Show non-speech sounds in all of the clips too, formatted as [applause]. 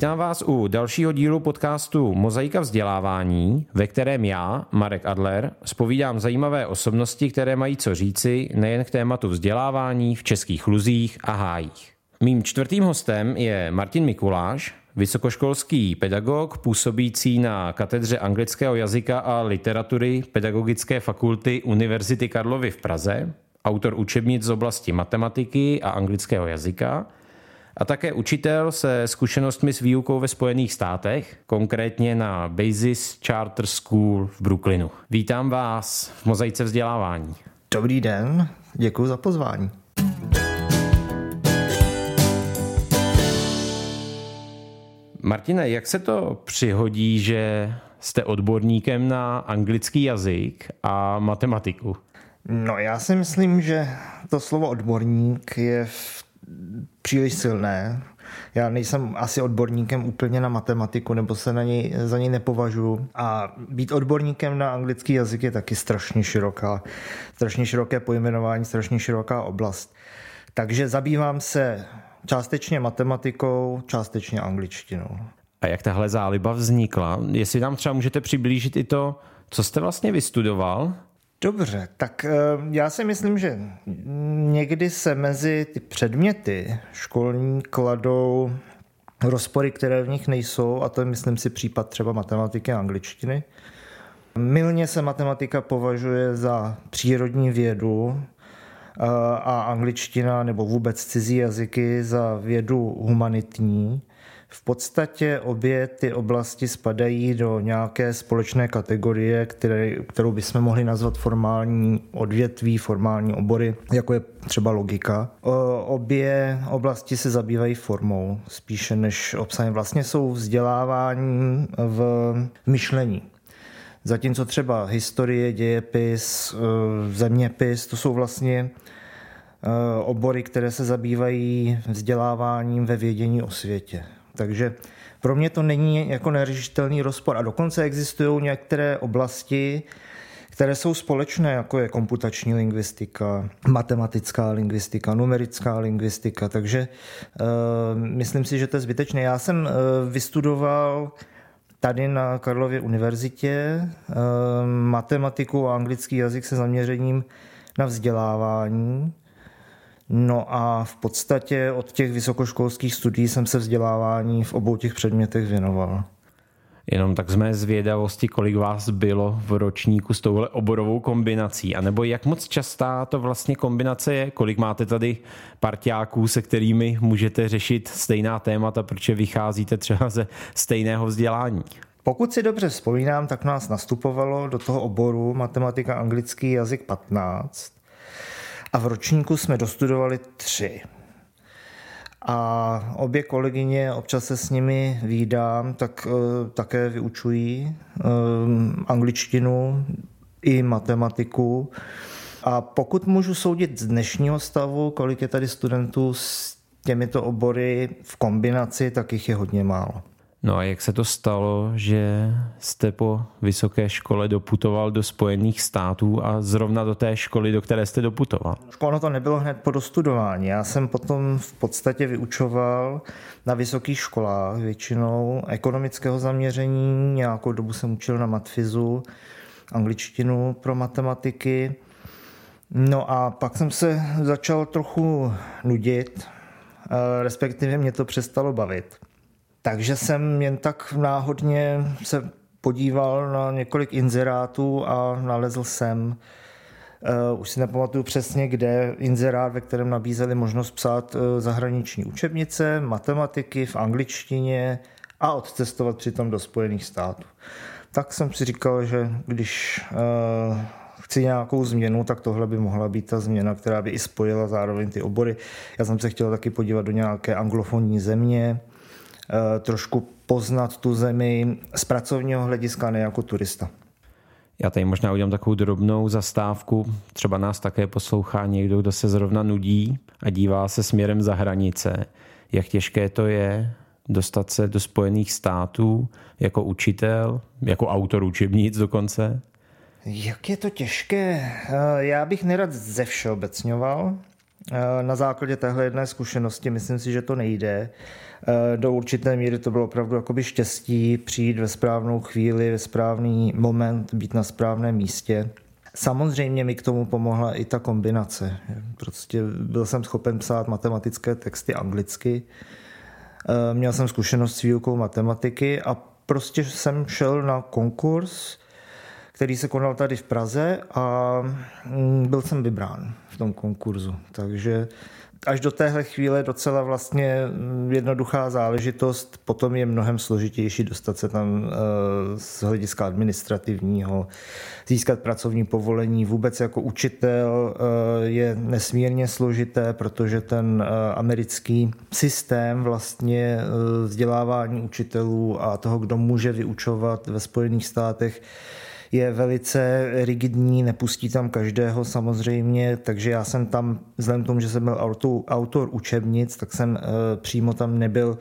Vítám vás u dalšího dílu podcastu Mozaika vzdělávání, ve kterém já, Marek Adler, spovídám zajímavé osobnosti, které mají co říci nejen k tématu vzdělávání v českých luzích a hájích. Mým čtvrtým hostem je Martin Mikuláš, vysokoškolský pedagog působící na katedře anglického jazyka a literatury Pedagogické fakulty Univerzity Karlovy v Praze, autor učebnic z oblasti matematiky a anglického jazyka a také učitel se zkušenostmi s výukou ve Spojených státech, konkrétně na Basis Charter School v Brooklynu. Vítám vás v Mozaice vzdělávání. Dobrý den, děkuji za pozvání. Martine, jak se to přihodí, že jste odborníkem na anglický jazyk a matematiku? No já si myslím, že to slovo odborník je příliš silné. Já nejsem asi odborníkem úplně na matematiku, nebo se na něj, za něj nepovažuji. A být odborníkem na anglický jazyk je taky strašně široká, strašně široké pojmenování, strašně široká oblast. Takže zabývám se částečně matematikou, částečně angličtinou. A jak tahle záliba vznikla? Jestli nám třeba můžete přiblížit i to, co jste vlastně vystudoval? Dobře, tak eh, já si myslím, že někdy se mezi ty předměty školní kladou rozpory, které v nich nejsou, a to je, myslím si, případ třeba matematiky a angličtiny. Milně se matematika považuje za přírodní vědu eh, a angličtina nebo vůbec cizí jazyky za vědu humanitní. V podstatě obě ty oblasti spadají do nějaké společné kategorie, které, kterou bychom mohli nazvat formální odvětví, formální obory, jako je třeba logika. Obě oblasti se zabývají formou spíše než obsahem. Vlastně jsou vzdělávání v myšlení. Zatímco třeba historie, dějepis, e, zeměpis, to jsou vlastně e, obory, které se zabývají vzděláváním ve vědění o světě. Takže pro mě to není jako neřešitelný rozpor. A dokonce existují některé oblasti, které jsou společné, jako je komputační lingvistika, matematická lingvistika, numerická lingvistika, takže uh, myslím si, že to je zbytečné. Já jsem uh, vystudoval tady na Karlově univerzitě uh, matematiku a anglický jazyk se zaměřením na vzdělávání. No a v podstatě od těch vysokoškolských studií jsem se vzdělávání v obou těch předmětech věnoval. Jenom tak z mé zvědavosti, kolik vás bylo v ročníku s touhle oborovou kombinací, a nebo jak moc častá to vlastně kombinace je, kolik máte tady partiáků, se kterými můžete řešit stejná témata, protože vycházíte třeba ze stejného vzdělání. Pokud si dobře vzpomínám, tak nás nastupovalo do toho oboru matematika anglický jazyk 15 a v ročníku jsme dostudovali tři. A obě kolegyně, občas se s nimi výdám, tak uh, také vyučují uh, angličtinu i matematiku. A pokud můžu soudit z dnešního stavu, kolik je tady studentů s těmito obory v kombinaci, tak jich je hodně málo. No a jak se to stalo, že jste po vysoké škole doputoval do Spojených států a zrovna do té školy, do které jste doputoval? Ono to nebylo hned po dostudování. Já jsem potom v podstatě vyučoval na vysokých školách, většinou ekonomického zaměření, nějakou dobu jsem učil na matfizu, angličtinu pro matematiky. No a pak jsem se začal trochu nudit, eh, respektive mě to přestalo bavit. Takže jsem jen tak náhodně se podíval na několik inzerátů a nalezl jsem, uh, už si nepamatuju přesně kde, inzerát, ve kterém nabízeli možnost psát uh, zahraniční učebnice, matematiky v angličtině a odcestovat přitom do Spojených států. Tak jsem si říkal, že když uh, chci nějakou změnu, tak tohle by mohla být ta změna, která by i spojila zároveň ty obory. Já jsem se chtěl taky podívat do nějaké anglofonní země, Eh, trošku poznat tu zemi z pracovního hlediska, ne jako turista. Já tady možná udělám takovou drobnou zastávku. Třeba nás také poslouchá někdo, kdo se zrovna nudí a dívá se směrem za hranice. Jak těžké to je dostat se do Spojených států jako učitel, jako autor učebnic dokonce? Jak je to těžké? Eh, já bych nerad ze všeobecňoval. Na základě téhle jedné zkušenosti myslím si, že to nejde. Do určité míry to bylo opravdu jakoby štěstí přijít ve správnou chvíli, ve správný moment, být na správném místě. Samozřejmě mi k tomu pomohla i ta kombinace. Prostě byl jsem schopen psát matematické texty anglicky, měl jsem zkušenost s výukou matematiky a prostě jsem šel na konkurs, který se konal tady v Praze a mm, byl jsem vybrán v tom konkurzu. Takže až do téhle chvíle docela vlastně mm, jednoduchá záležitost, potom je mnohem složitější dostat se tam eh, z hlediska administrativního, získat pracovní povolení. Vůbec jako učitel eh, je nesmírně složité, protože ten eh, americký systém vlastně vzdělávání učitelů a toho, kdo může vyučovat ve Spojených státech, je velice rigidní, nepustí tam každého samozřejmě, takže já jsem tam, vzhledem k tomu, že jsem byl autor, autor učebnic, tak jsem uh, přímo tam nebyl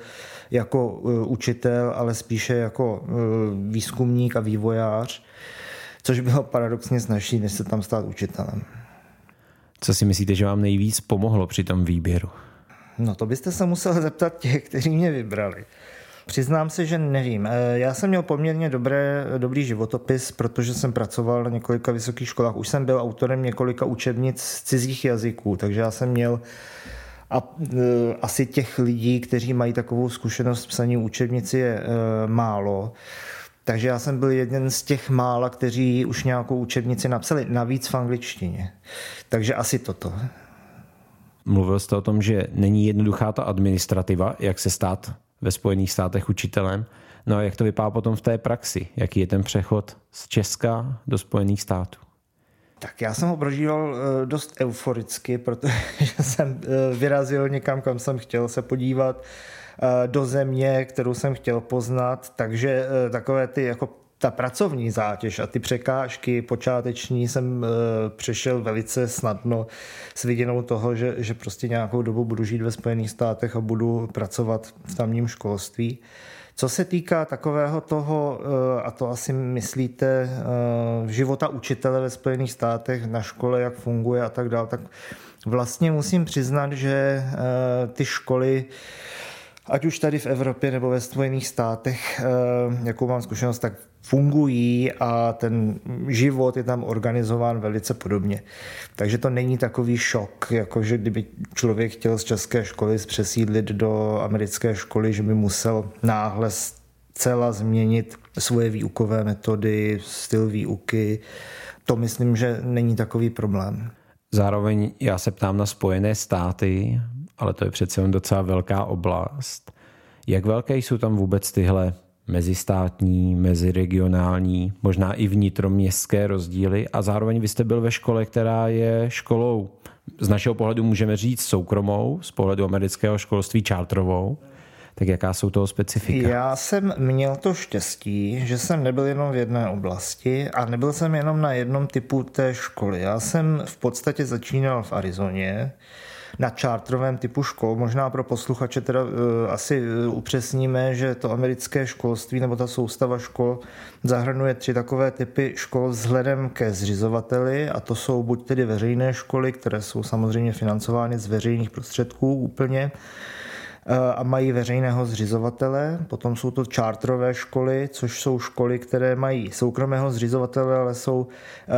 jako uh, učitel, ale spíše jako uh, výzkumník a vývojář, což bylo paradoxně snažší, než se tam stát učitelem. Co si myslíte, že vám nejvíc pomohlo při tom výběru? No to byste se musel zeptat těch, kteří mě vybrali. Přiznám se, že nevím. Eh, já jsem měl poměrně dobré, dobrý životopis, protože jsem pracoval na několika vysokých školách. Už jsem byl autorem několika učebnic cizích jazyků, takže já jsem měl a e, asi těch lidí, kteří mají takovou zkušenost psaní učebnici je e, málo. Takže já jsem byl jeden z těch mála, kteří už nějakou učebnici napsali, navíc v angličtině. Takže asi toto. Mluvil jste o tom, že není jednoduchá ta administrativa, jak se stát ve Spojených státech učitelem. No a jak to vypadá potom v té praxi? Jaký je ten přechod z Česka do Spojených států? Tak já jsem ho prožíval eh, dost euforicky, protože [laughs] jsem eh, vyrazil někam, kam jsem chtěl se podívat eh, do země, kterou jsem chtěl poznat, takže takové ty jako ta pracovní zátěž a ty překážky počáteční jsem přešel velice snadno s viděnou toho, že, že prostě nějakou dobu budu žít ve Spojených státech a budu pracovat v tamním školství. Co se týká takového toho, eh, a to asi myslíte, eh, života učitele ve Spojených státech na škole, jak funguje a tak dále, tak vlastně musím přiznat, že ty školy ať už tady v Evropě nebo ve Spojených státech, jakou mám zkušenost, tak fungují a ten život je tam organizován velice podobně. Takže to není takový šok, jako že kdyby člověk chtěl z české školy přesídlit do americké školy, že by musel náhle zcela změnit svoje výukové metody, styl výuky. To myslím, že není takový problém. Zároveň já se ptám na Spojené státy, ale to je přece jen docela velká oblast. Jak velké jsou tam vůbec tyhle mezistátní, meziregionální, možná i vnitroměstské rozdíly a zároveň vy jste byl ve škole, která je školou z našeho pohledu můžeme říct soukromou, z pohledu amerického školství čártrovou. Tak jaká jsou toho specifika? Já jsem měl to štěstí, že jsem nebyl jenom v jedné oblasti a nebyl jsem jenom na jednom typu té školy. Já jsem v podstatě začínal v Arizoně, na čártrovém typu škol. Možná pro posluchače teda uh, asi uh, upřesníme, že to americké školství nebo ta soustava škol zahrnuje tři takové typy škol vzhledem ke zřizovateli a to jsou buď tedy veřejné školy, které jsou samozřejmě financovány z veřejných prostředků úplně, Eh, a mají veřejného zřizovatele. Potom jsou to čártrové školy, což jsou školy, které mají soukromého zřizovatele, ale jsou eh,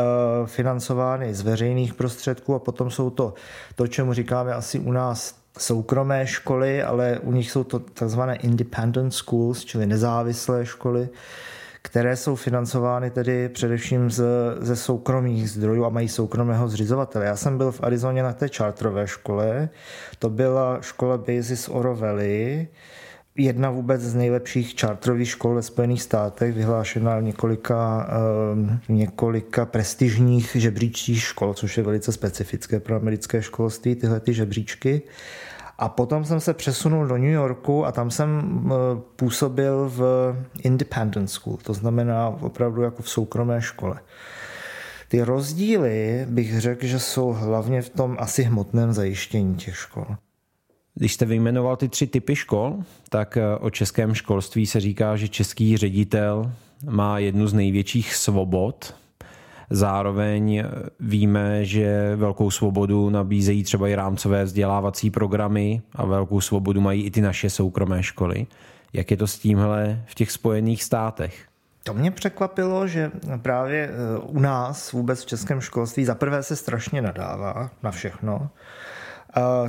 financovány z veřejných prostředků a potom jsou to to, čemu říkáme asi u nás soukromé školy, ale u nich jsou to takzvané independent schools, čili nezávislé školy, které jsou financovány tedy především z, ze soukromých zdrojů a mají soukromého zřizovatele. Já jsem byl v Arizoně na té charterové škole, to byla škola Basis Oro Valley, jedna vůbec z nejlepších charterových škol ve Spojených státech, vyhlášená několika, um, několika prestižních žebříčních škol, což je velice specifické pro americké školství, tyhle ty žebříčky. A potom jsem se přesunul do New Yorku a tam jsem působil v independent school, to znamená opravdu jako v soukromé škole. Ty rozdíly bych řekl, že jsou hlavně v tom asi hmotném zajištění těch škol. Když jste vyjmenoval ty tři typy škol, tak eh, o českém školství se říká, že český ředitel má jednu z největších svobod Zároveň víme, že velkou svobodu nabízejí třeba i rámcové vzdělávací programy a velkou svobodu mají i ty naše soukromé školy. Jak je to s tímhle v těch Spojených státech? To mě překvapilo, že právě eh, u nás vůbec v českém školství zaprvé se strašně nadává na všechno,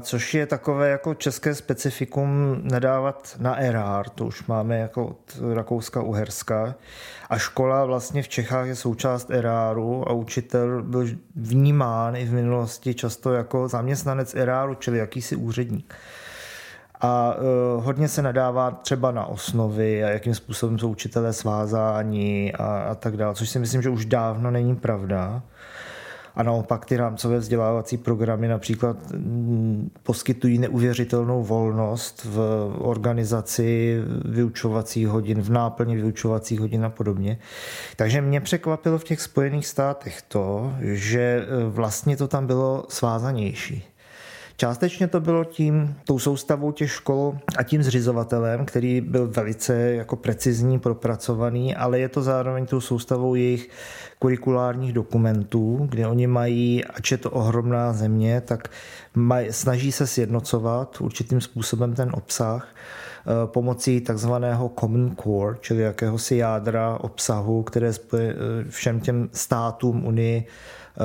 což je takové jako české specifikum nedávat na erár, to už máme jako od Rakouska-Uherska. A škola vlastně v Čechách je součást eráru a učitel byl vnímán i v minulosti často jako zaměstnanec eráru, čili jakýsi úředník a uh, hodně se nadává třeba na osnovy a jakým způsobem jsou učitelé svázáni a, a tak dále, což si myslím, že už dávno není pravda. A naopak ty rámcové vzdělávací programy například mm, poskytují neuvěřitelnou volnost v organizaci vyučovacích hodin, v náplně vyučovacích hodin a podobně. Takže mě překvapilo v těch Spojených státech to, že e, vlastně to tam bylo svázanější. Částečně to bylo tím, tou soustavou těch škol a tím zřizovatelem, který byl velice jako precizní, propracovaný, ale je to zároveň tou soustavou jejich kurikulárních dokumentů, kde oni mají, ač je to ohromná země, tak maj, snaží se sjednocovat určitým způsobem ten obsah eh, pomocí takzvaného Common Core, čili jakéhosi jádra obsahu, které eh, všem těm státům Unii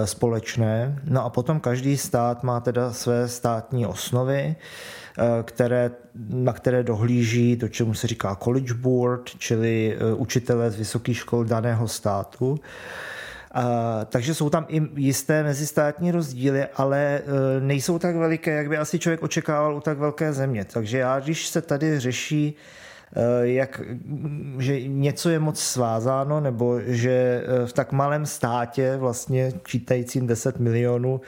společné. No a potom každý stát má teda své státní osnovy, eh, které, na které dohlíží to, čemu se říká College Board, čili eh, učitelé z vysokých škol daného státu. Takže jsou tam i jisté mezistátní rozdíly, ale nejsou tak veliké, jak by asi člověk očekával u tak velké země. Takže já, když se tady řeší Eh, jak, že něco je moc svázáno, nebo že eh, v tak malém státě, vlastně čítajícím 10 milionů,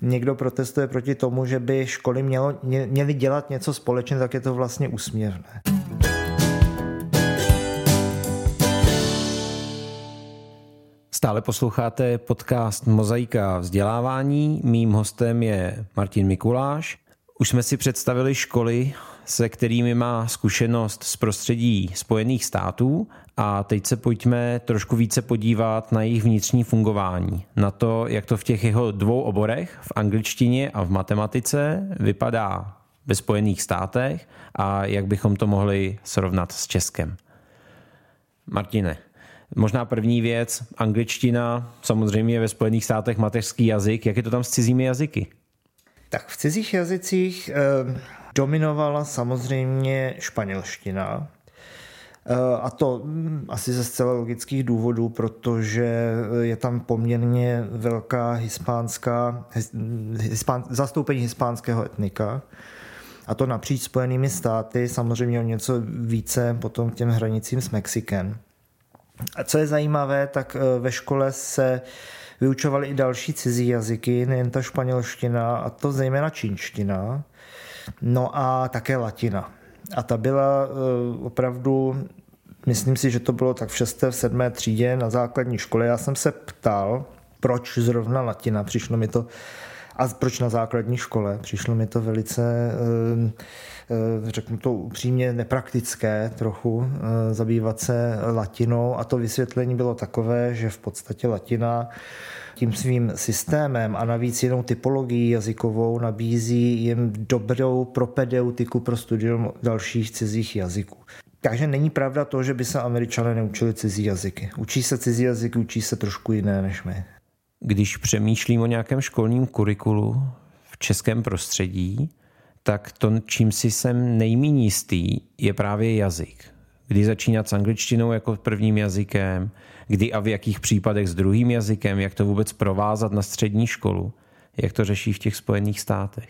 někdo protestuje proti tomu, že by školy mělo, měly dělat něco společně, tak je to vlastně úsměvné. Stále posloucháte podcast Mozaika vzdělávání. Mým hostem je Martin Mikuláš. Už jsme si představili školy, se kterými má zkušenost z prostředí Spojených států a teď se pojďme trošku více podívat na jejich vnitřní fungování, na to, jak to v těch jeho dvou oborech, v angličtině a v matematice, vypadá ve Spojených státech a jak bychom to mohli srovnat s Českem. Martine, možná první věc, angličtina, samozřejmě ve Spojených státech mateřský jazyk, jak je to tam s cizími jazyky? Tak v cizích jazycích eh, dominovala samozřejmě španělština. Eh, a to hm, asi ze zcela logických důvodů, protože je tam poměrně velká hispánská, hispán, zastoupení hispánského etnika. A to napříč Spojenými státy, samozřejmě o něco více potom těm hranicím s Mexikem. A co je zajímavé, tak eh, ve škole se vyučovaly i další cizí jazyky, nejen ta španělština, a to zejména čínština, no a také latina. A ta byla eh, opravdu, myslím si, že to bylo tak v 6. v 7. třídě na základní škole. Já jsem se ptal, proč zrovna latina. Přišlo mi to a proč na základní škole? Přišlo mi to velice, eh, řeknu to upřímně, nepraktické trochu zabývat se latinou a to vysvětlení bylo takové, že v podstatě latina tím svým systémem a navíc jinou typologií jazykovou nabízí jim dobrou propedeutiku pro studium dalších cizích jazyků. Takže není pravda to, že by se američané neučili cizí jazyky. Učí se cizí jazyky, učí se trošku jiné než my. Když přemýšlím o nějakém školním kurikulu v českém prostředí, tak to, čím si jsem nejméně jistý, je právě jazyk. Kdy začínat s angličtinou jako prvním jazykem, kdy a v jakých případech s druhým jazykem, jak to vůbec provázat na střední školu, jak to řeší v těch Spojených státech.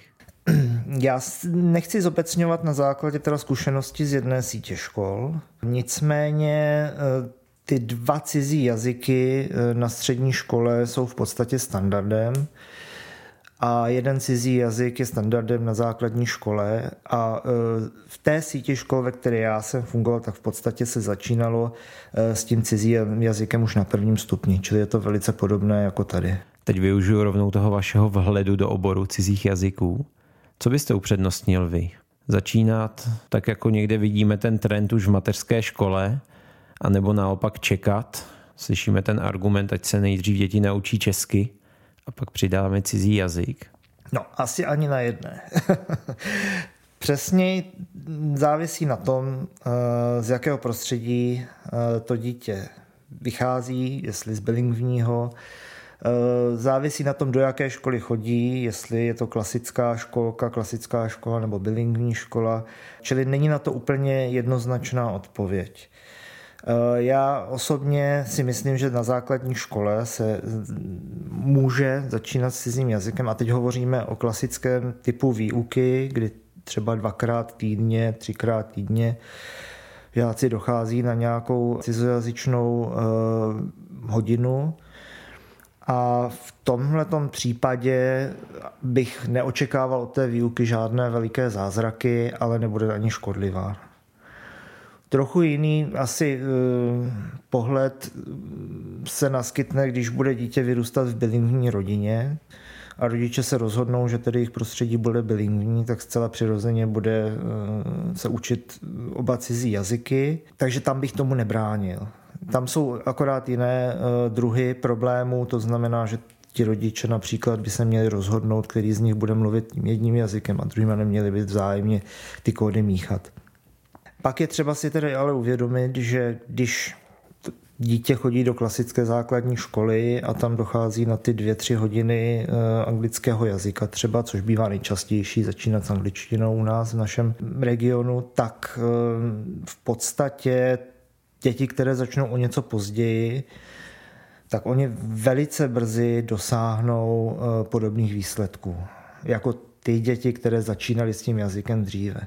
Já nechci zobecňovat na základě teda zkušenosti z jedné sítě škol, nicméně eh, ty dva cizí jazyky eh, na střední škole jsou v podstatě standardem a jeden cizí jazyk je standardem na základní škole a e, v té síti škol, ve které já jsem fungoval, tak v podstatě se začínalo e, s tím cizím jazykem už na prvním stupni, čili je to velice podobné jako tady. Teď využiju rovnou toho vašeho vhledu do oboru cizích jazyků. Co byste upřednostnil vy? Začínat tak, jako někde vidíme ten trend už v mateřské škole, anebo naopak čekat slyšíme ten argument, ať se nejdřív děti naučí česky a pak přidáme cizí jazyk? No, asi ani na jedné. [laughs] Přesně závisí na tom, eh, z jakého prostředí eh, to dítě vychází, jestli z bilingvního, eh, závisí na tom, do jaké školy chodí, jestli je to klasická školka, klasická škola nebo bilingvní škola, čili není na to úplně jednoznačná odpověď. Já osobně si myslím, že na základní škole se může začínat s cizím jazykem a teď hovoříme o klasickém typu výuky, kdy třeba dvakrát týdně, třikrát týdně žáci dochází na nějakou cizojazyčnou uh, hodinu. A v tomhle případě bych neočekával od té výuky žádné veliké zázraky, ale nebude ani škodlivá. Trochu jiný asi uh, pohled se naskytne, když bude dítě vyrůstat v bilingvní rodině, a rodiče se rozhodnou, že tedy jejich prostředí bude bilingvní, tak zcela přirozeně bude eh, se učit oba cizí jazyky, takže tam bych tomu nebránil. Tam jsou akorát jiné eh, druhy problémů, to znamená, že ti rodiče například by se měli rozhodnout, který z nich bude mluvit jedním jazykem a druhým neměli by vzájemně ty kódy míchat. Pak je třeba si tedy ale uvědomit, že když dítě chodí do klasické základní školy a tam dochází na ty dvě, tři hodiny eh, anglického jazyka třeba, což bývá nejčastější začínat s angličtinou u nás v našem regionu, tak eh, v podstatě děti, které začnou o něco později, tak oni velice brzy dosáhnou eh, podobných výsledků, jako ty děti, které začínaly s tím jazykem dříve.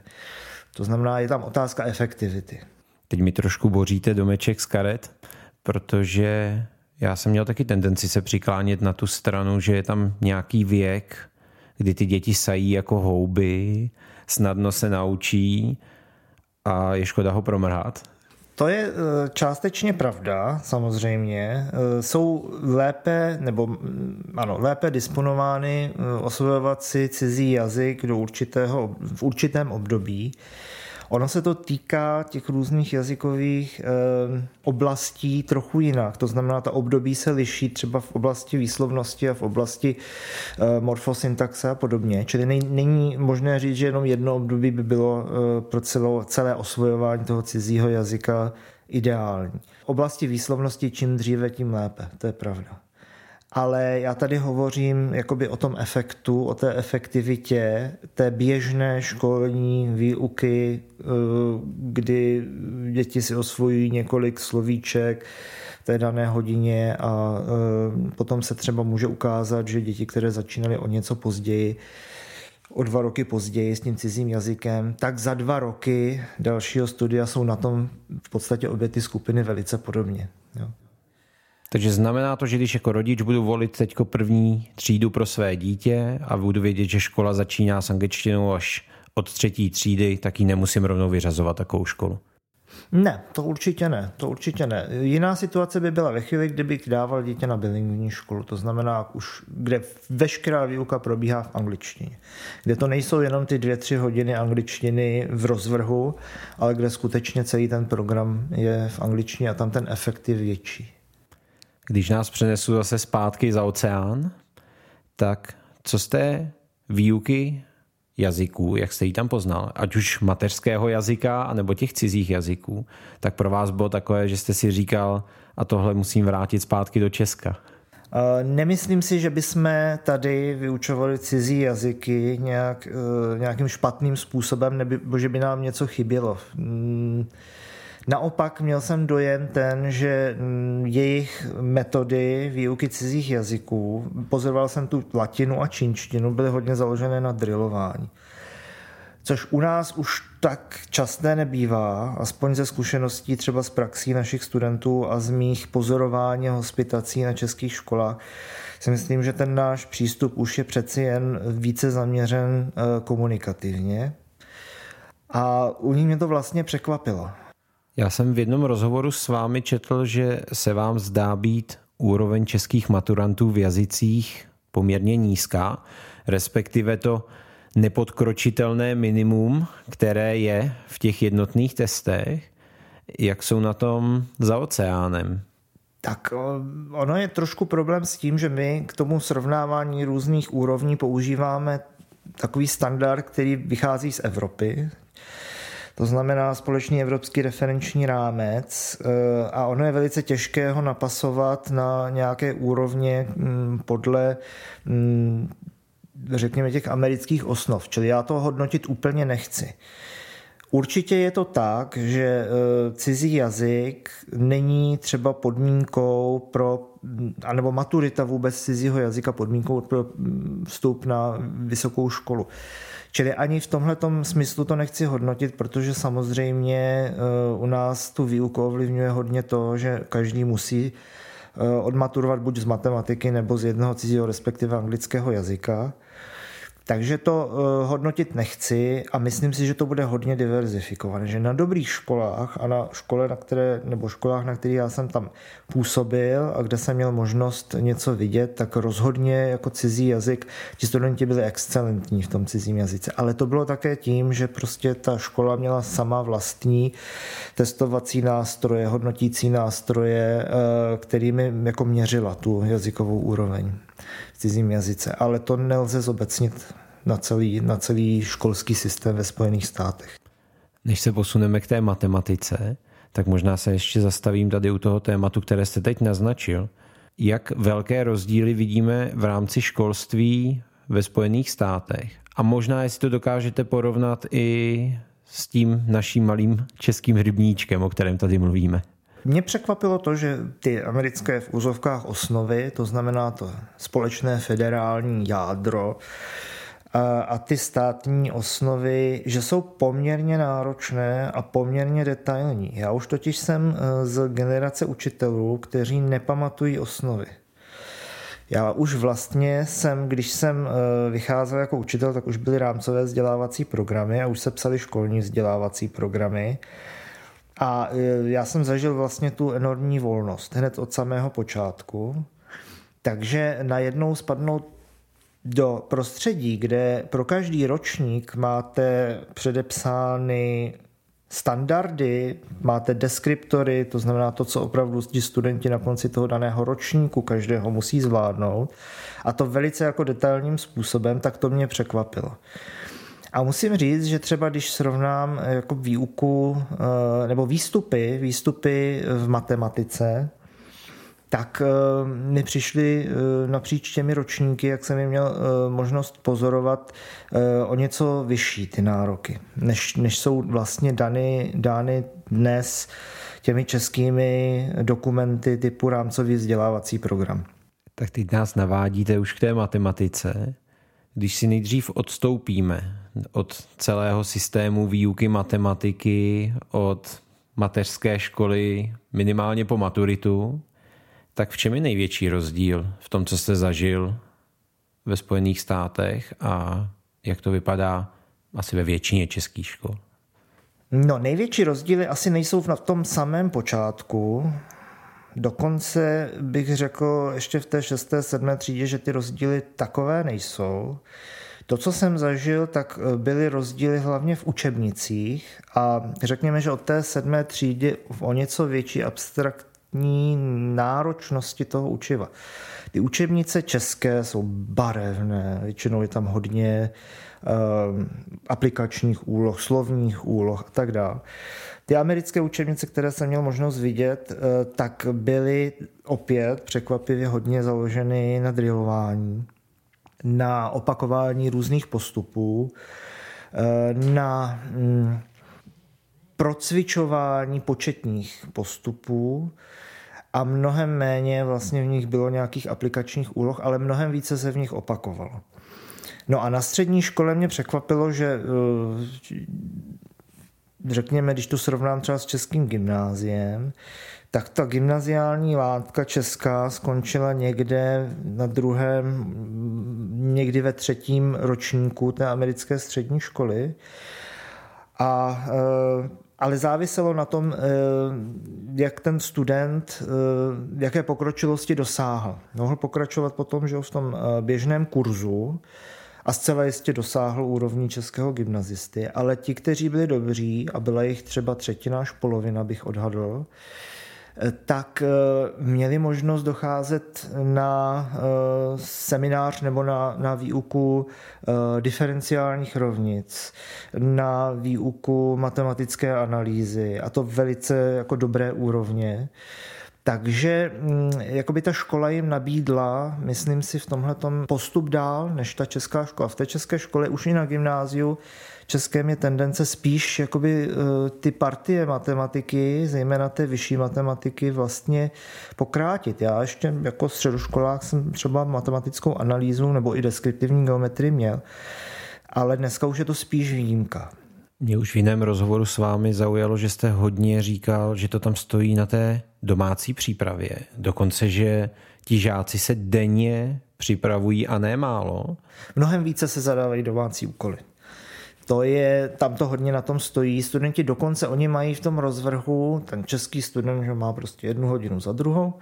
To znamená, je tam otázka efektivity. Teď mi trošku boříte domeček z karet protože já jsem měl taky tendenci se přiklánět na tu stranu, že je tam nějaký věk, kdy ty děti sají jako houby, snadno se naučí a je škoda ho promrhat. To je eh, částečně pravda, samozřejmě. Eh, jsou lépe, nebo mm, ano, lépe disponovány eh, osvojovat si cizí jazyk do určitého, v určitém období. Ono se to týká těch různých jazykových eh, oblastí trochu jinak. To znamená, ta období se liší třeba v oblasti výslovnosti a v oblasti eh, morfosyntaxe a podobně. Čili není možné říct, že jenom jedno období by bylo eh, pro celou, celé osvojování toho cizího jazyka ideální. V oblasti výslovnosti čím dříve, tím lépe. To je pravda ale já tady hovořím jakoby o tom efektu, o té efektivitě té běžné školní výuky, eh, kdy děti si osvojují několik slovíček v té dané hodině a eh, potom se třeba může ukázat, že děti, které začínaly o něco později, o dva roky později s tím cizím jazykem, tak za dva roky dalšího studia jsou na tom v podstatě obě ty skupiny velice podobně. Jo. Takže znamená to, že když jako rodič budu volit teď první třídu pro své dítě a budu vědět, že škola začíná s angličtinou až od třetí třídy, tak ji nemusím rovnou vyřazovat takovou školu. Ne, to určitě ne, to určitě ne. Jiná situace by byla ve chvíli, kdybych dával dítě na bilingvní školu, to znamená už, kde veškerá výuka probíhá v angličtině. Kde to nejsou jenom ty dvě, tři hodiny angličtiny v rozvrhu, ale kde skutečně celý ten program je v angličtině a tam ten efekt je větší. Když nás přenesu zase zpátky za oceán, tak co z té výuky jazyků, jak jste ji tam poznal, ať už mateřského jazyka, anebo těch cizích jazyků, tak pro vás bylo takové, že jste si říkal, a tohle musím vrátit zpátky do Česka. Nemyslím si, že bychom tady vyučovali cizí jazyky nějak, e, nějakým špatným způsobem, nebo že by nám něco chybělo. Naopak měl jsem dojem ten, že mm, jejich metody výuky cizích jazyků, pozoroval jsem tu latinu a čínštinu, byly hodně založené na drillování. Což u nás už tak časté nebývá, aspoň ze zkušeností třeba z praxí našich studentů a z mých pozorování hospitací na českých školách, si myslím, že ten náš přístup už je přeci jen více zaměřen eh, komunikativně. A u ní mě to vlastně překvapilo. Já jsem v jednom rozhovoru s vámi četl, že se vám zdá být úroveň českých maturantů v jazycích poměrně nízká, respektive to nepodkročitelné minimum, které je v těch jednotných testech, jak jsou na tom za oceánem. Tak ono je trošku problém s tím, že my k tomu srovnávání různých úrovní používáme takový standard, který vychází z Evropy, to znamená společný evropský referenční rámec eh, a ono je velice těžké ho napasovat na nějaké úrovně mm, podle mm, řekněme těch amerických osnov, čili já to hodnotit úplně nechci. Určitě je to tak, že eh, cizí jazyk není třeba podmínkou pro, anebo maturita vůbec cizího jazyka podmínkou pro mm, vstup na vysokou školu. Čili ani v tomhle smyslu to nechci hodnotit, protože samozřejmě eh, u nás tu výuku ovlivňuje hodně to, že každý musí eh, odmaturovat buď z matematiky nebo z jednoho cizího, respektive anglického jazyka. Takže to uh, hodnotit nechci a myslím si, že to bude hodně diverzifikované, že na dobrých školách a na škole, na které, nebo školách, na kterých já jsem tam působil a kde jsem měl možnost něco vidět, tak rozhodně jako cizí jazyk, ti studenti byli excelentní v tom cizím jazyce. Ale to bylo také tím, že prostě ta škola měla sama vlastní testovací nástroje, hodnotící nástroje, uh, kterými jako měřila tu jazykovou úroveň v cizím jazyce. Ale to nelze zobecnit na celý, na celý školský systém ve Spojených státech. Než se posuneme k té matematice, tak možná se ještě zastavím tady u toho tématu, které jste teď naznačil. Jak velké rozdíly vidíme v rámci školství ve Spojených státech? A možná, jestli to dokážete porovnat i s tím naším malým českým rybníčkem, o kterém tady mluvíme. Mě překvapilo to, že ty americké v úzovkách osnovy, to znamená to společné federální jádro, a ty státní osnovy, že jsou poměrně náročné a poměrně detailní. Já už totiž jsem e, z generace učitelů, kteří nepamatují osnovy. Já už vlastně jsem, když jsem e, vycházel jako učitel, tak už byly rámcové vzdělávací programy a už se psaly školní vzdělávací programy. A e, já jsem zažil vlastně tu enormní volnost hned od samého počátku. Takže najednou spadnout do prostředí, kde pro každý ročník máte předepsány standardy, máte deskriptory, to znamená to, co opravdu ti studenti na konci toho daného ročníku každého musí zvládnout a to velice jako detailním způsobem, tak to mě překvapilo. A musím říct, že třeba když srovnám eh, jako výuku eh, nebo výstupy, výstupy v matematice, tak eh, mi přišly napříč těmi ročníky, jak jsem je měl možnost pozorovat, o něco vyšší ty nároky, než, než jsou vlastně dany, dány dnes těmi českými dokumenty typu rámcový vzdělávací program. Tak teď nás navádíte už k té matematice. Když si nejdřív odstoupíme od celého systému výuky matematiky, od mateřské školy minimálně po maturitu, tak v čem je největší rozdíl v tom, co jste zažil ve Spojených státech a jak to vypadá asi ve většině českých škol? No, největší rozdíly asi nejsou v tom samém počátku. Dokonce bych řekl ještě v té šesté, sedmé třídě, že ty rozdíly takové nejsou. To, co jsem zažil, tak eh, byly rozdíly hlavně v učebnicích a řekněme, že od té sedmé třídy o něco větší abstraktní náročnosti toho učiva. Ty učebnice české jsou barevné, většinou je tam hodně uh, aplikačních úloh, slovních úloh a tak dále. Ty americké učebnice, které jsem měl možnost vidět, uh, tak byly opět překvapivě hodně založeny na drillování na opakování různých postupů, eh, na mm, procvičování početních postupů a mnohem méně vlastně v nich bylo nějakých aplikačních úloh, ale mnohem více se v nich opakovalo. No a na střední škole mě překvapilo, že eh, řekněme, když to srovnám třeba s českým gymnáziem, tak ta gymnaziální látka česká skončila někde na druhém, někdy ve třetím ročníku té americké střední školy. A, eh, ale záviselo na tom, eh, jak ten student, eh, jaké pokročilosti dosáhl. Mohl pokračovat potom, že v tom běžném kurzu, a zcela jistě dosáhl úrovní českého gymnazisty, ale ti, kteří byli dobří, a byla jich třeba třetina až polovina, bych odhadl, tak měli možnost docházet na seminář nebo na, na výuku diferenciálních rovnic, na výuku matematické analýzy a to velice jako dobré úrovně. Takže mm, jakoby ta škola jim nabídla, myslím si, v tomhle postup dál než ta česká škola. V té české škole už i na gymnáziu českém je tendence spíš jakoby eh, ty partie matematiky, zejména té vyšší matematiky, vlastně pokrátit. Já ještě jako středoškolák jsem třeba matematickou analýzu nebo i deskriptivní geometrii měl, ale dneska už je to spíš výjimka. Mě už v jiném rozhovoru s vámi zaujalo, že jste hodně říkal, že to tam stojí na té domácí přípravě. Dokonce, že ti žáci se denně připravují a ne málo. Mnohem více se zadávají domácí úkoly. To je, tam to hodně na tom stojí. Studenti dokonce, oni mají v tom rozvrhu, ten český student, že má prostě jednu hodinu za druhou,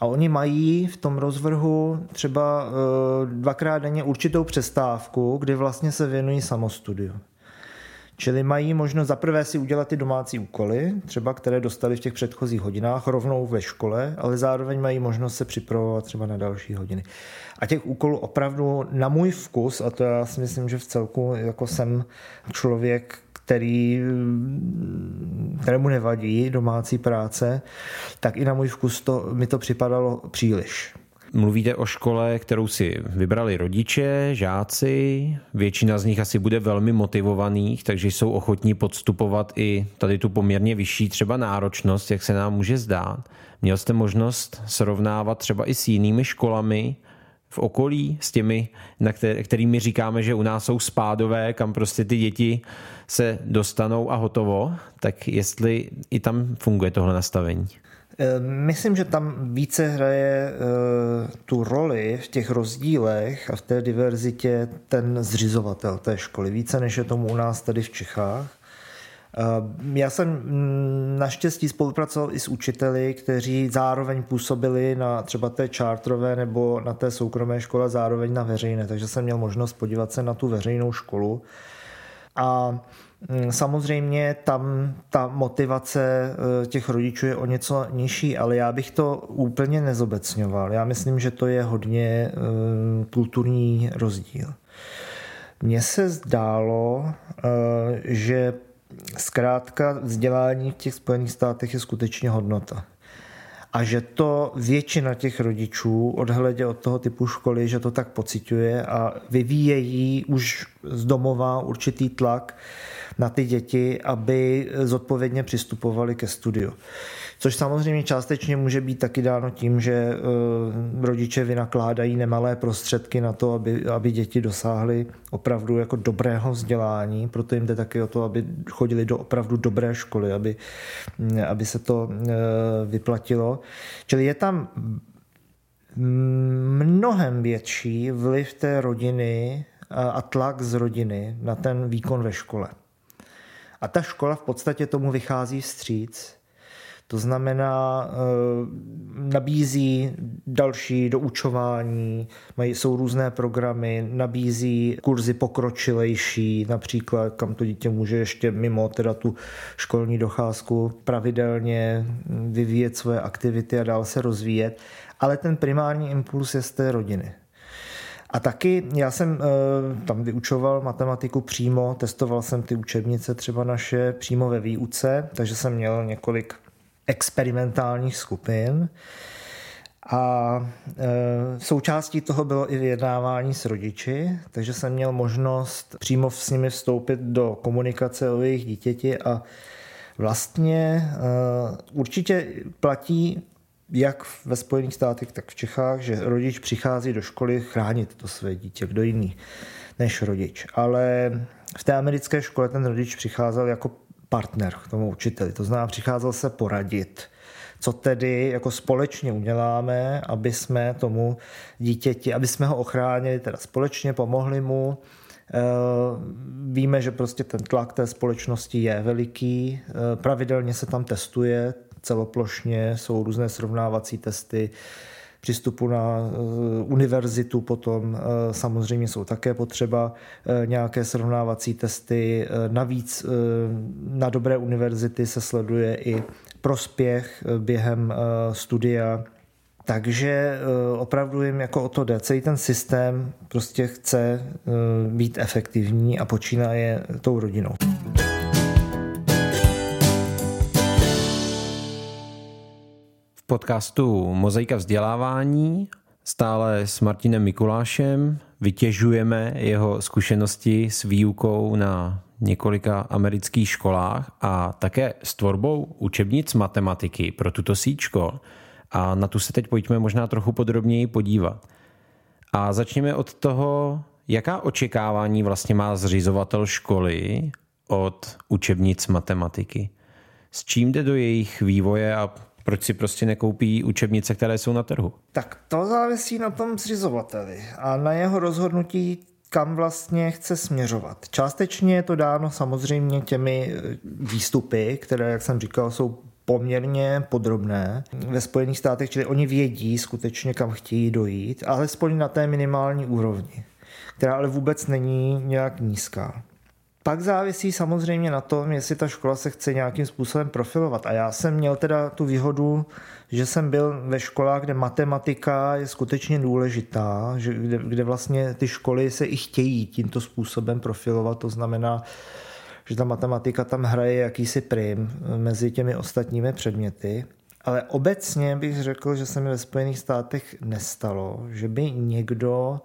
a oni mají v tom rozvrhu třeba eh, dvakrát denně určitou přestávku, kdy vlastně se věnují samostudiu. Čili mají možnost zaprvé si udělat ty domácí úkoly, třeba které dostali v těch předchozích hodinách rovnou ve škole, ale zároveň mají možnost se připravovat třeba na další hodiny. A těch úkolů opravdu na můj vkus, a to já si myslím, že v celku jako jsem člověk, který, kterému nevadí domácí práce, tak i na můj vkus to, mi to připadalo příliš. Mluvíte o škole, kterou si vybrali rodiče, žáci, většina z nich asi bude velmi motivovaných, takže jsou ochotní podstupovat i tady tu poměrně vyšší třeba náročnost, jak se nám může zdát. Měl jste možnost srovnávat třeba i s jinými školami v okolí, s těmi, na kterými říkáme, že u nás jsou spádové, kam prostě ty děti se dostanou a hotovo, tak jestli i tam funguje tohle nastavení. Eh, myslím, že tam více hraje eh, tu roli v těch rozdílech a v té diverzitě ten zřizovatel té školy, více než je tomu u nás tady v Čechách. Eh, já jsem mm, naštěstí spolupracoval i s učiteli, kteří zároveň působili na třeba té čártrové nebo na té soukromé škole, zároveň na veřejné, takže jsem měl možnost podívat se na tu veřejnou školu. A samozřejmě tam ta motivace eh, těch rodičů je o něco nižší, ale já bych to úplně nezobecňoval. Já myslím, že to je hodně eh, kulturní rozdíl. Mně se zdálo, eh, že zkrátka vzdělání v těch Spojených státech je skutečně hodnota. A že to většina těch rodičů, odhledě od toho typu školy, že to tak pociťuje a vyvíjejí už z domova určitý tlak, na ty děti, aby zodpovědně přistupovali ke studiu. Což samozřejmě částečně může být taky dáno tím, že eh, rodiče vynakládají nemalé prostředky na to, aby, aby děti dosáhly opravdu jako dobrého vzdělání, proto jim jde taky o to, aby chodili do opravdu dobré školy, aby, aby se to eh, vyplatilo. Čili je tam mnohem větší vliv té rodiny a tlak z rodiny na ten výkon ve škole. A ta škola v podstatě tomu vychází vstříc. To znamená, eh, nabízí další doučování, mají, jsou různé programy, nabízí kurzy pokročilejší, například kam to dítě může ještě mimo teda tu školní docházku pravidelně vyvíjet svoje aktivity a dál se rozvíjet. Ale ten primární impuls je z té rodiny. A taky já jsem uh, tam vyučoval matematiku přímo, testoval jsem ty učebnice třeba naše přímo ve výuce, takže jsem měl několik experimentálních skupin. A e, součástí toho bylo i vyjednávání s rodiči, takže jsem měl možnost přímo s nimi vstoupit do komunikace o jejich dítěti a vlastně e, určitě platí jak ve Spojených státech, tak v Čechách, že rodič přichází do školy chránit to své dítě, kdo jiný než rodič. Ale v té americké škole ten rodič přicházel jako partner k tomu učiteli, to znamená přicházel se poradit, co tedy jako společně uděláme, aby jsme tomu dítěti, aby jsme ho ochránili, teda společně pomohli mu, eh, Víme, že prostě ten tlak té společnosti je veliký, eh, pravidelně se tam testuje celoplošně, jsou různé srovnávací testy, přístupu na eh, univerzitu potom eh, samozřejmě jsou také potřeba eh, nějaké srovnávací testy. Navíc na dobré univerzity se sleduje i prospěch během studia. Takže opravdu jim jako o to jde. Celý ten systém prostě chce být efektivní a počínaje tou rodinou. Podcastu Mozaika vzdělávání stále s Martinem Mikulášem vytěžujeme jeho zkušenosti s výukou na několika amerických školách a také s tvorbou učebnic matematiky pro tuto síť škol. A na tu se teď pojďme možná trochu podrobněji podívat. A začněme od toho, jaká očekávání vlastně má zřizovatel školy od učebnic matematiky. S čím jde do jejich vývoje a proč si prostě nekoupí učebnice, které jsou na trhu? Tak to závisí na tom zřizovateli a na jeho rozhodnutí, kam vlastně chce směřovat. Částečně je to dáno samozřejmě těmi eh, výstupy, které, jak jsem říkal, jsou poměrně podrobné ve Spojených státech, čili oni vědí skutečně, kam chtějí dojít, alespoň na té minimální úrovni, která ale vůbec není nějak nízká. Pak závisí samozřejmě na tom, jestli ta škola se chce nějakým způsobem profilovat. A já jsem měl teda tu výhodu, že jsem byl ve školách, kde matematika je skutečně důležitá, že kde, kde vlastně ty školy se i chtějí tímto způsobem profilovat. To znamená, že ta matematika tam hraje jakýsi prim mezi těmi ostatními předměty. Ale obecně bych řekl, že se mi ve Spojených státech nestalo, že by někdo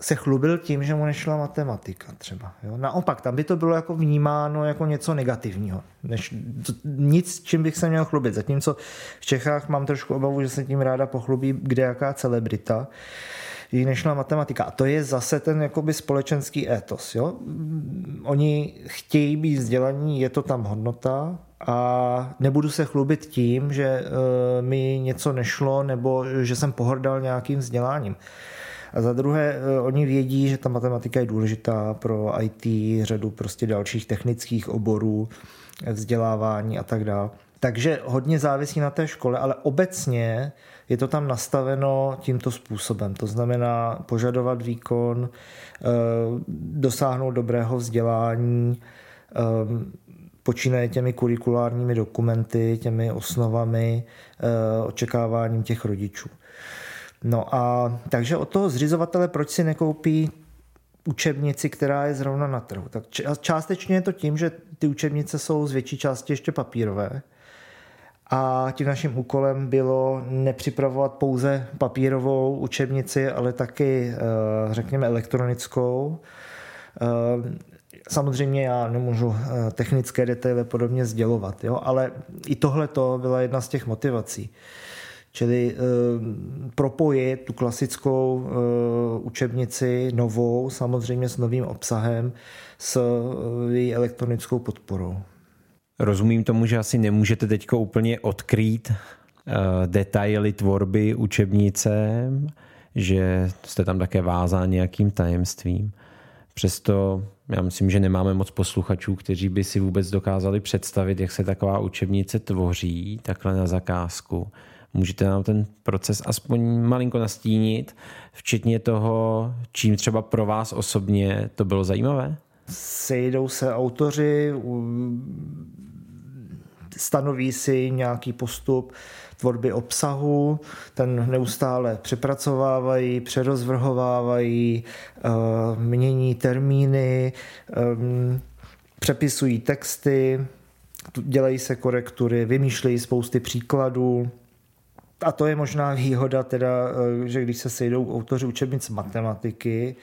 se chlubil tím, že mu nešla matematika třeba. Jo? Naopak, tam by to bylo jako vnímáno jako něco negativního. Než, nic, čím bych se měl chlubit. Zatímco v Čechách mám trošku obavu, že se tím ráda pochlubí kde jaká celebrita jí nešla matematika. A to je zase ten jakoby společenský étos. Jo? Oni chtějí být vzdělaní, je to tam hodnota, a nebudu se chlubit tím, že e, mi něco nešlo nebo že jsem pohrdal nějakým vzděláním. A za druhé, eh, oni vědí, že ta matematika je důležitá pro IT, řadu prostě dalších technických oborů, vzdělávání a tak dále. Takže hodně závisí na té škole, ale obecně je to tam nastaveno tímto způsobem. To znamená požadovat výkon, eh, dosáhnout dobrého vzdělání, eh, počínaje těmi kurikulárními dokumenty, těmi osnovami, očekáváním těch rodičů. No a takže od toho zřizovatele, proč si nekoupí učebnici, která je zrovna na trhu. Tak částečně je to tím, že ty učebnice jsou z větší části ještě papírové. A tím naším úkolem bylo nepřipravovat pouze papírovou učebnici, ale taky, eh, řekněme, elektronickou. Eh, samozřejmě já nemůžu eh, technické detaily podobně sdělovat, jo? ale i tohle to byla jedna z těch motivací. Čili e, propojit tu klasickou e, učebnici novou, samozřejmě s novým obsahem, s e, její elektronickou podporou. Rozumím tomu, že asi nemůžete teď úplně odkrýt detaily tvorby učebnice, že jste tam také vázán nějakým tajemstvím. Přesto já myslím, že nemáme moc posluchačů, kteří by si vůbec dokázali představit, jak se taková učebnice tvoří takhle na zakázku. Můžete nám ten proces aspoň malinko nastínit, včetně toho, čím třeba pro vás osobně to bylo zajímavé? Sejdou se autoři, stanoví si nějaký postup tvorby obsahu, ten neustále přepracovávají, přerozvrhovávají, eh, mění termíny, eh, přepisují texty, dělají se korektury, vymýšlejí spousty příkladů, a to je možná výhoda teda, eh, že když se sejdou autoři učebnic matematiky,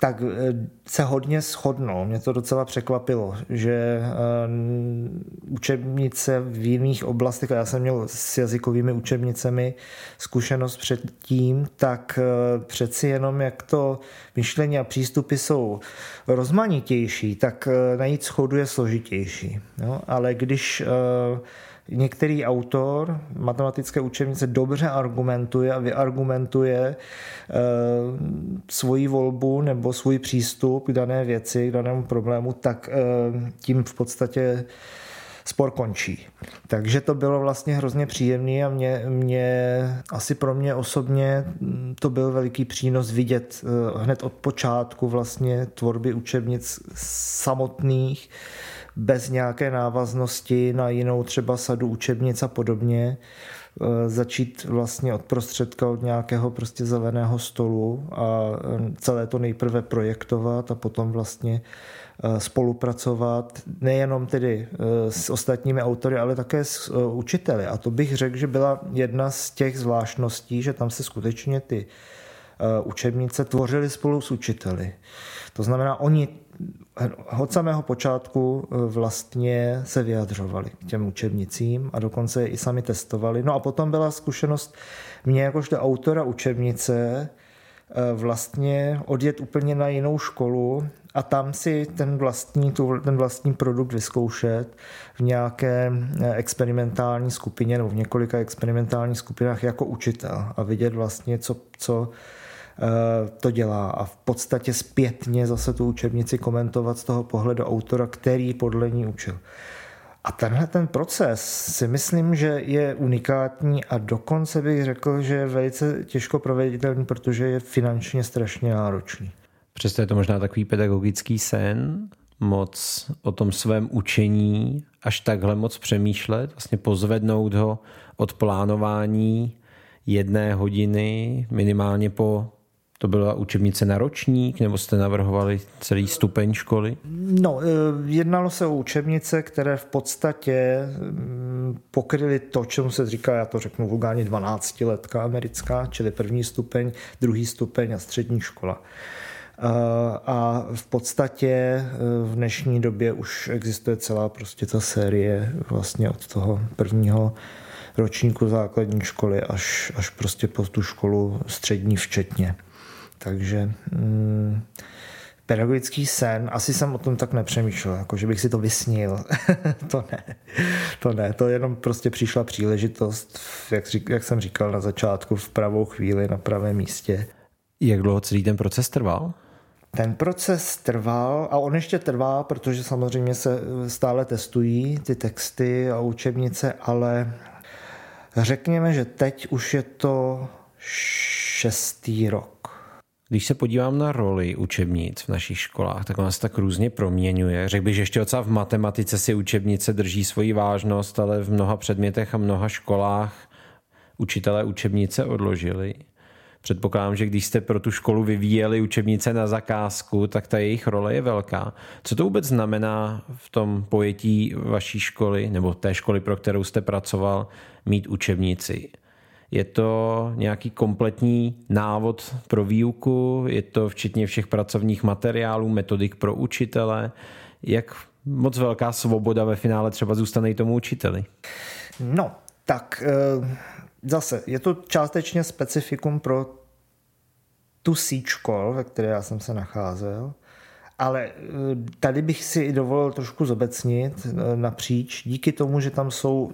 tak eh, se hodně shodnou. Mě to docela překvapilo, že eh, učebnice v jiných oblastech, a já jsem měl s jazykovými učebnicemi zkušenost předtím, tak přeci jenom jak to myšlení a přístupy jsou rozmanitější, tak najít schodu je složitější. Jo? Ale když některý autor matematické učebnice dobře argumentuje a vyargumentuje e, svoji volbu nebo svůj přístup k dané věci, k danému problému, tak e, tím v podstatě spor končí. Takže to bylo vlastně hrozně příjemné a mě, mě, asi pro mě osobně to byl veliký přínos vidět eh, hned od počátku vlastně tvorby učebnic samotných, bez nějaké návaznosti na jinou třeba sadu učebnic a podobně eh, začít vlastně od prostředka, od nějakého prostě zeleného stolu a eh, celé to nejprve projektovat a potom vlastně Eh, spolupracovat nejenom tedy s ostatními autory, ale také s učiteli. A to bych řekl, že byla jedna z těch zvláštností, že tam se skutečně ty učebnice tvořily spolu s učiteli. To znamená, oni od samého počátku vlastně se vyjadřovali k těm učebnicím a dokonce je i sami testovali. No a potom byla zkušenost mě jakožto autora učebnice vlastně odjet úplně na jinou školu a tam si ten vlastní, ten vlastní produkt vyzkoušet v nějaké eh, experimentální skupině nebo v několika experimentálních skupinách jako učitel a vidět vlastně, co, co eh, to dělá a v podstatě zpětně zase tu učebnici komentovat z toho pohledu autora, který podle ní učil. A tenhle ten proces si myslím, že je unikátní a dokonce bych řekl, že je velice těžko proveditelný, protože je finančně strašně náročný. Přesto je to možná takový pedagogický sen, moc o tom svém učení až takhle moc přemýšlet, vlastně pozvednout ho od plánování jedné hodiny minimálně po to byla učebnice na ročník, nebo jste navrhovali celý stupeň školy? No, e, jednalo se o učebnice, které v podstatě mm, pokryly to, čemu se říká, já to řeknu vulgárně 12 letka americká, čili první stupeň, druhý stupeň a střední škola. A v podstatě e, v dnešní době už existuje celá prostě ta série vlastně od toho prvního ročníku základní školy až, až prostě po tu školu střední včetně. Takže mm, pedagogický sen, asi jsem o tom tak nepřemýšlel, jako že bych si to vysnil. [laughs] to ne, to ne, to jenom prostě přišla příležitost, jak, jak jsem říkal na začátku, v pravou chvíli, na pravém místě. Jak dlouho celý ten proces trval? Ten proces trval a on ještě trvá, protože samozřejmě se stále testují ty texty a učebnice, ale řekněme, že teď už je to šestý rok. Když se podívám na roli učebnic v našich školách, tak ona se tak různě proměňuje. Řekl bych, že ještě docela v matematice si učebnice drží svoji vážnost, ale v mnoha předmětech a mnoha školách učitelé učebnice odložili. Předpokládám, že když jste pro tu školu vyvíjeli učebnice na zakázku, tak ta jejich role je velká. Co to vůbec znamená v tom pojetí vaší školy nebo té školy, pro kterou jste pracoval, mít učebnici? Je to nějaký kompletní návod pro výuku? Je to včetně všech pracovních materiálů, metodik pro učitele? Jak moc velká svoboda ve finále třeba zůstane i tomu učiteli? No, tak eh, zase je to částečně specifikum pro tu síť škol, ve které já jsem se nacházel, ale eh, tady bych si dovolil trošku zobecnit eh, napříč, díky tomu, že tam jsou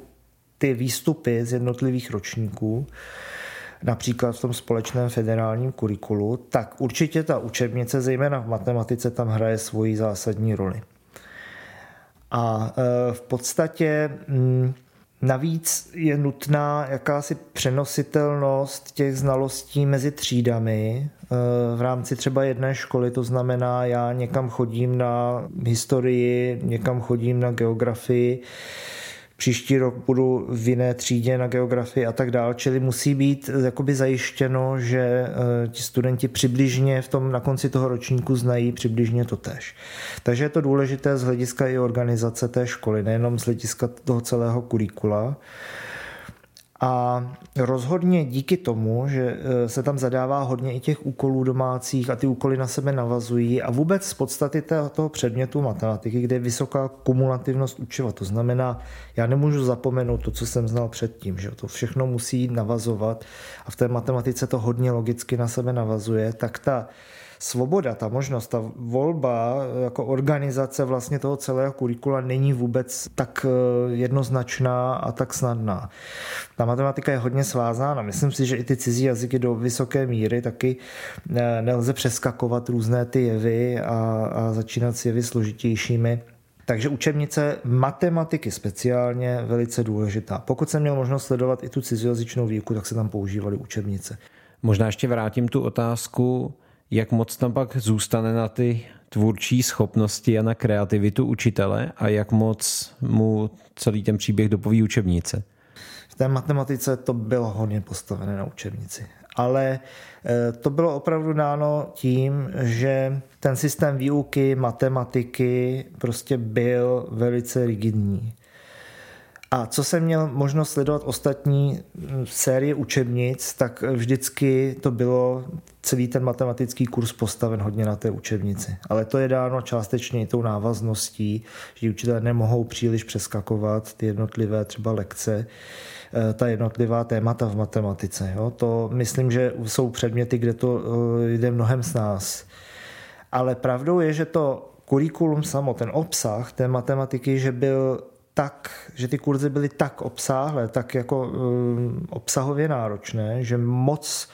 ty výstupy z jednotlivých ročníků, například v tom společném federálním kurikulu, tak určitě ta učebnice, zejména v matematice, tam hraje svoji zásadní roli. A eh, v podstatě mm, Navíc je nutná jakási přenositelnost těch znalostí mezi třídami eh, v rámci třeba jedné školy, to znamená, já někam chodím na historii, někam chodím na geografii, příští rok budu v jiné třídě na geografii a tak dále, čili musí být jakoby zajištěno, že eh, ti studenti přibližně v tom na konci toho ročníku znají přibližně to tež. Takže je to důležité z hlediska i organizace té školy, nejenom z hlediska toho celého kurikula. A rozhodně díky tomu, že e, se tam zadává hodně i těch úkolů domácích a ty úkoly na sebe navazují a vůbec z podstaty toho předmětu matematiky, kde je vysoká kumulativnost učiva. To znamená, já nemůžu zapomenout to, co jsem znal předtím, že to všechno musí navazovat a v té matematice to hodně logicky na sebe navazuje, tak ta svoboda, ta možnost, ta volba jako organizace vlastně toho celého kurikula není vůbec tak eh, jednoznačná a tak snadná. Ta matematika je hodně svázána. Myslím si, že i ty cizí jazyky do vysoké míry taky eh, nelze přeskakovat různé ty jevy a, a začínat s jevy složitějšími. Takže učebnice matematiky speciálně velice důležitá. Pokud jsem měl možnost sledovat i tu cizojazyčnou výuku, tak se tam používaly učebnice. Možná ještě vrátím tu otázku jak moc tam pak zůstane na ty tvůrčí schopnosti a na kreativitu učitele a jak moc mu celý ten příběh dopoví učebnice? V té matematice to bylo hodně postavené na učebnici. Ale eh, to bylo opravdu dáno tím, že ten systém výuky matematiky prostě byl velice rigidní. A co jsem měl možnost sledovat ostatní hm, série učebnic, tak vždycky to bylo celý ten matematický kurz postaven hodně na té učebnici. Ale to je dáno částečně i tou návazností, že učitelé nemohou příliš přeskakovat ty jednotlivé třeba lekce, eh, ta jednotlivá témata v matematice. Jo? To myslím, že jsou předměty, kde to eh, jde mnohem s nás. Ale pravdou je, že to kurikulum samo, ten obsah té matematiky, že byl tak, že ty kurzy byly tak obsáhlé, tak jako um, obsahově náročné, že moc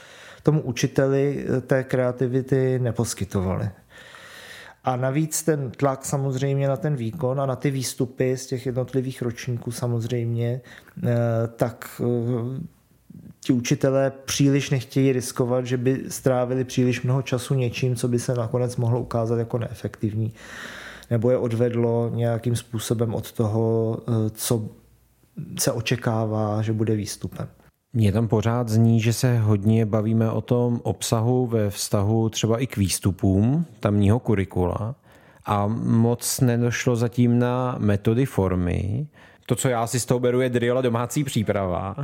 tomu učiteli eh, té kreativity neposkytovali. A navíc ten tlak samozřejmě na ten výkon a na ty výstupy z těch jednotlivých ročníků samozřejmě, eh, tak eh, ti učitelé příliš nechtějí riskovat, že by strávili příliš mnoho času něčím, co by se nakonec mohlo ukázat jako neefektivní nebo je odvedlo nějakým způsobem od toho, co se očekává, že bude výstupem. Mně tam pořád zní, že se hodně bavíme o tom obsahu ve vztahu třeba i k výstupům tamního kurikula a moc nedošlo zatím na metody formy. To, co já si z toho beru, je drill a domácí příprava,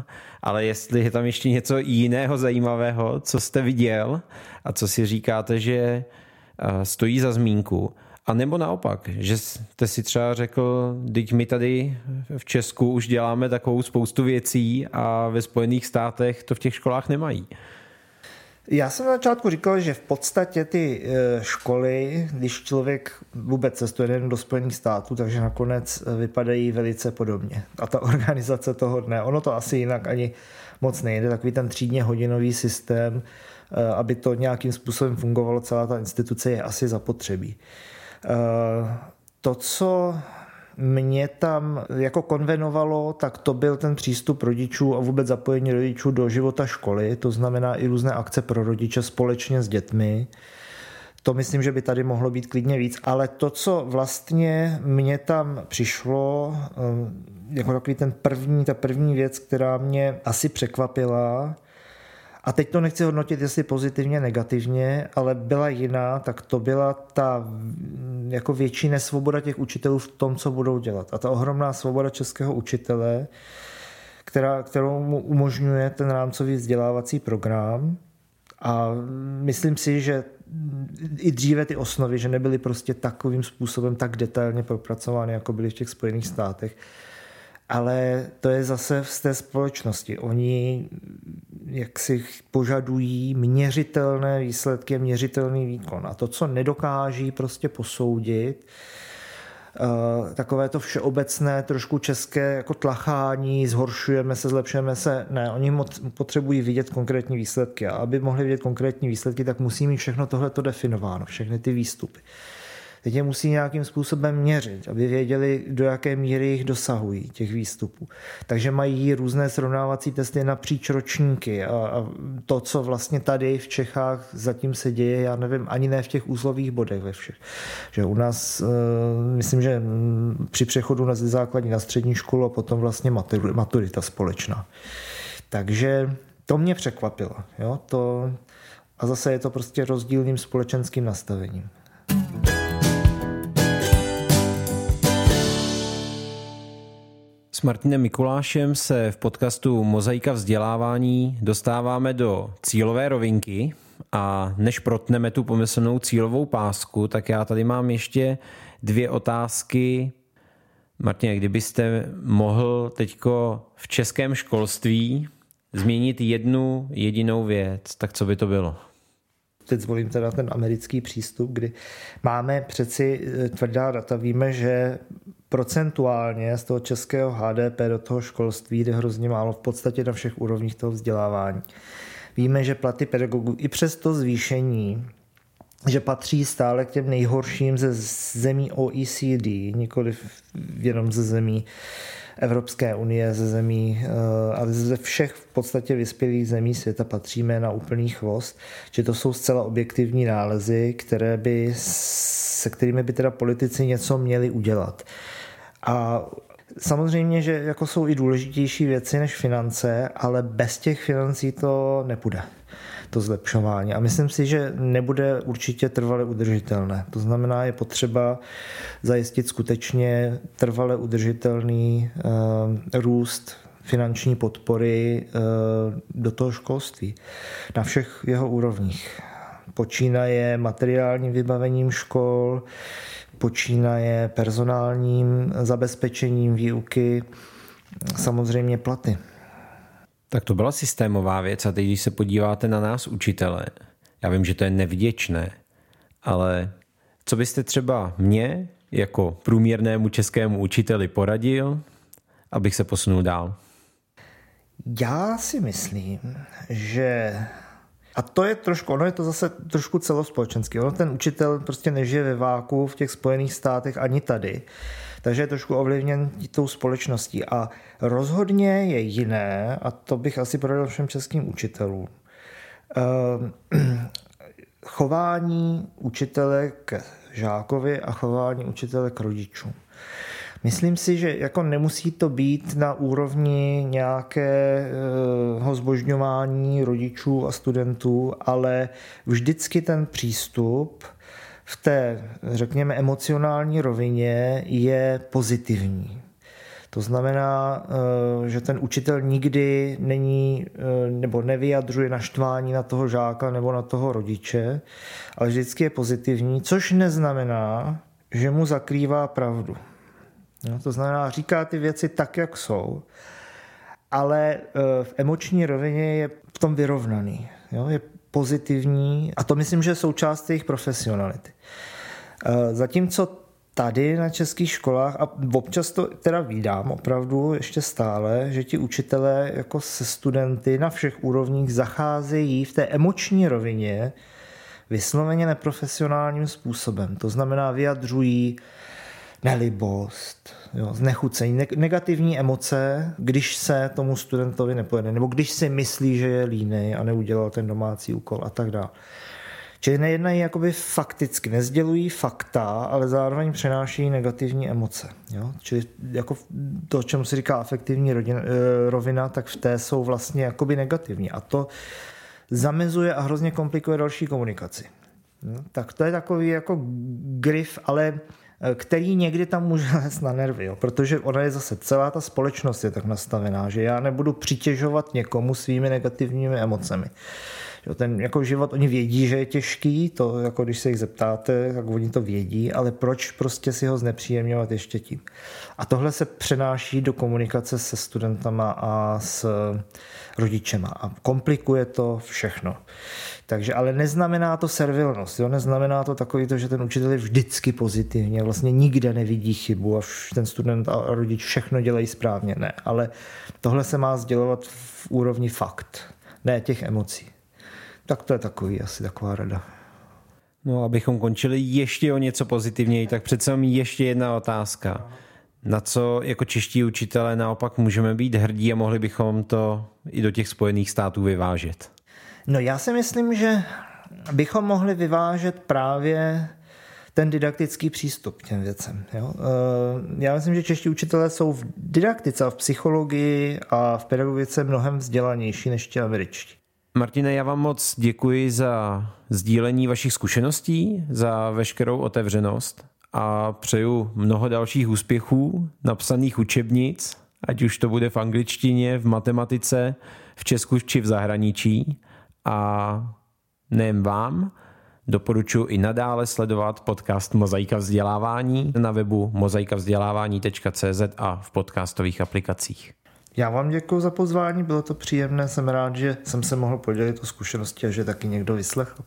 ale jestli je tam ještě něco jiného zajímavého, co jste viděl a co si říkáte, že eh, stojí za zmínku, a nebo naopak, že jste si třeba řekl, teď my tady v Česku už děláme takovou spoustu věcí a ve Spojených státech to v těch školách nemají. Já jsem na začátku říkal, že v podstatě ty e, školy, když člověk vůbec cestuje jen do Spojených států, takže nakonec e, vypadají velice podobně. A ta [laughs] organizace toho dne, ono to asi jinak ani moc nejde, takový ten třídně hodinový systém, e, aby to nějakým způsobem fungovalo, celá ta instituce je asi zapotřebí. To, co mě tam jako konvenovalo, tak to byl ten přístup rodičů a vůbec zapojení rodičů do života školy, to znamená i různé akce pro rodiče společně s dětmi. To myslím, že by tady mohlo být klidně víc, ale to, co vlastně mě tam přišlo, eh, jako takový ten první, ta první věc, která mě asi překvapila, a teď to nechci hodnotit, jestli pozitivně, negativně, ale byla jiná, tak to byla ta jako větší nesvoboda těch učitelů v tom, co budou dělat. A ta ohromná svoboda českého učitele, která, kterou mu umožňuje ten rámcový vzdělávací program. A myslím si, že i dříve ty osnovy, že nebyly prostě takovým způsobem tak detailně propracovány, jako byly v těch Spojených státech, ale to je zase z té společnosti. Oni jak si požadují měřitelné výsledky, měřitelný výkon. A to, co nedokáží prostě posoudit, eh, takové to všeobecné, trošku české jako tlachání, zhoršujeme se, zlepšujeme se. Ne, oni potřebují vidět konkrétní výsledky. A aby mohli vidět konkrétní výsledky, tak musí mít všechno tohle definováno, všechny ty výstupy. Teď je musí nějakým způsobem měřit, aby věděli, do jaké míry jich dosahují těch výstupů. Takže mají různé srovnávací testy napříč ročníky a, a to, co vlastně tady v Čechách zatím se děje, já nevím, ani ne v těch úzlových bodech ve všech. Že u nás, uh, myslím, že při přechodu na základní na střední školu a potom vlastně maturita společná. Takže to mě překvapilo. Jo? To, a zase je to prostě rozdílným společenským nastavením. Martinem Mikulášem se v podcastu Mozaika vzdělávání dostáváme do cílové rovinky a než protneme tu pomyslnou cílovou pásku, tak já tady mám ještě dvě otázky. Martin, kdybyste mohl teďko v českém školství změnit jednu jedinou věc, tak co by to bylo? teď zvolím teda ten americký přístup, kdy máme přeci eh, tvrdá data, víme, že procentuálně z toho českého HDP do toho školství jde hrozně málo v podstatě na všech úrovních toho vzdělávání. Víme, že platy pedagogů i přes to zvýšení že patří stále k těm nejhorším ze zemí OECD, nikoli jenom ze zemí Evropské unie, ze zemí, eh, ale ze všech v podstatě vyspělých zemí světa patříme na úplný chvost, že to jsou zcela objektivní nálezy, které by, se kterými by teda politici něco měli udělat. A Samozřejmě, že jako jsou i důležitější věci než finance, ale bez těch financí to nepůjde to zlepšování. A myslím si, že nebude určitě trvale udržitelné. To znamená, je potřeba zajistit skutečně trvale udržitelný uh, růst finanční podpory uh, do toho školství na všech jeho úrovních. Počínaje materiálním vybavením škol, počínaje personálním zabezpečením výuky, samozřejmě platy. Tak to byla systémová věc a teď, když se podíváte na nás učitele, já vím, že to je nevděčné, ale co byste třeba mě jako průměrnému českému učiteli poradil, abych se posunul dál? Já si myslím, že a to je trošku, ono je to zase trošku celospolečenský. Ono ten učitel prostě nežije ve váku v těch Spojených státech ani tady. Takže je trošku ovlivněn tou společností. A rozhodně je jiné, a to bych asi poradil všem českým učitelům, ehm, chování učitele k žákovi a chování učitele k rodičům. Myslím si, že jako nemusí to být na úrovni nějakého zbožňování rodičů a studentů, ale vždycky ten přístup v té, řekněme, emocionální rovině je pozitivní. To znamená, eh, že ten učitel nikdy není eh, nebo nevyjadřuje naštvání na toho žáka nebo na toho rodiče, ale vždycky je pozitivní, což neznamená, že mu zakrývá pravdu. No, to znamená, říká ty věci tak, jak jsou, ale eh, v emoční rovině je v tom vyrovnaný. Jo? Je pozitivní a to myslím, že je součást jejich profesionality. Eh, zatímco tady na českých školách, a občas to teda vídám opravdu ještě stále, že ti učitelé jako se studenty na všech úrovních zacházejí v té emoční rovině vysloveně neprofesionálním způsobem. To znamená, vyjadřují nelibost, jo, znechucení, negativní emoce, když se tomu studentovi nepojede, nebo když si myslí, že je línej a neudělal ten domácí úkol a tak dále. Čili nejednají jakoby fakticky, nezdělují fakta, ale zároveň přenáší negativní emoce. Jo? Čili jako to, čemu se říká afektivní rodina, eh, rovina, tak v té jsou vlastně jakoby negativní. A to zamezuje a hrozně komplikuje další komunikaci. Jo? Tak to je takový jako grif, ale který někdy tam může [laughs] lézt na nervy, jo, protože ona je zase celá ta společnost je tak nastavená, že já nebudu přitěžovat někomu svými negativními emocemi. Jo, ten jako život, oni vědí, že je těžký, to jako když se jich zeptáte, tak oni to vědí, ale proč prostě si ho znepříjemňovat ještě tím. A tohle se přenáší do komunikace se studentama a s rodičema a komplikuje to všechno. Takže, ale neznamená to servilnost, jo? neznamená to takový to, že ten učitel je vždycky pozitivně, vlastně nikde nevidí chybu a ten student a rodič všechno dělají správně. Ne, ale tohle se má sdělovat v úrovni fakt, ne těch emocí. Tak to je takový, asi taková rada. No, abychom končili ještě o něco pozitivněji, tak přece ještě jedna otázka. Na co jako čeští učitelé naopak můžeme být hrdí a mohli bychom to i do těch Spojených států vyvážet? No já si myslím, že bychom mohli vyvážet právě ten didaktický přístup k těm věcem. Jo? Eh, já myslím, že čeští učitelé jsou v didaktice a v psychologii a v pedagogice mnohem vzdělanější než ti američtí. Martine, já vám moc děkuji za sdílení vašich zkušeností, za veškerou otevřenost a přeju mnoho dalších úspěchů, napsaných učebnic, ať už to bude v angličtině, v matematice, v Česku či v zahraničí. A nejen vám, doporučuji i nadále sledovat podcast Mozaika vzdělávání na webu mozaikavzdělávání.cz a v podcastových aplikacích. Já vám děkuji za pozvání, bylo to příjemné, jsem rád, že jsem se mohl podělit o zkušenosti a že taky někdo vyslechl.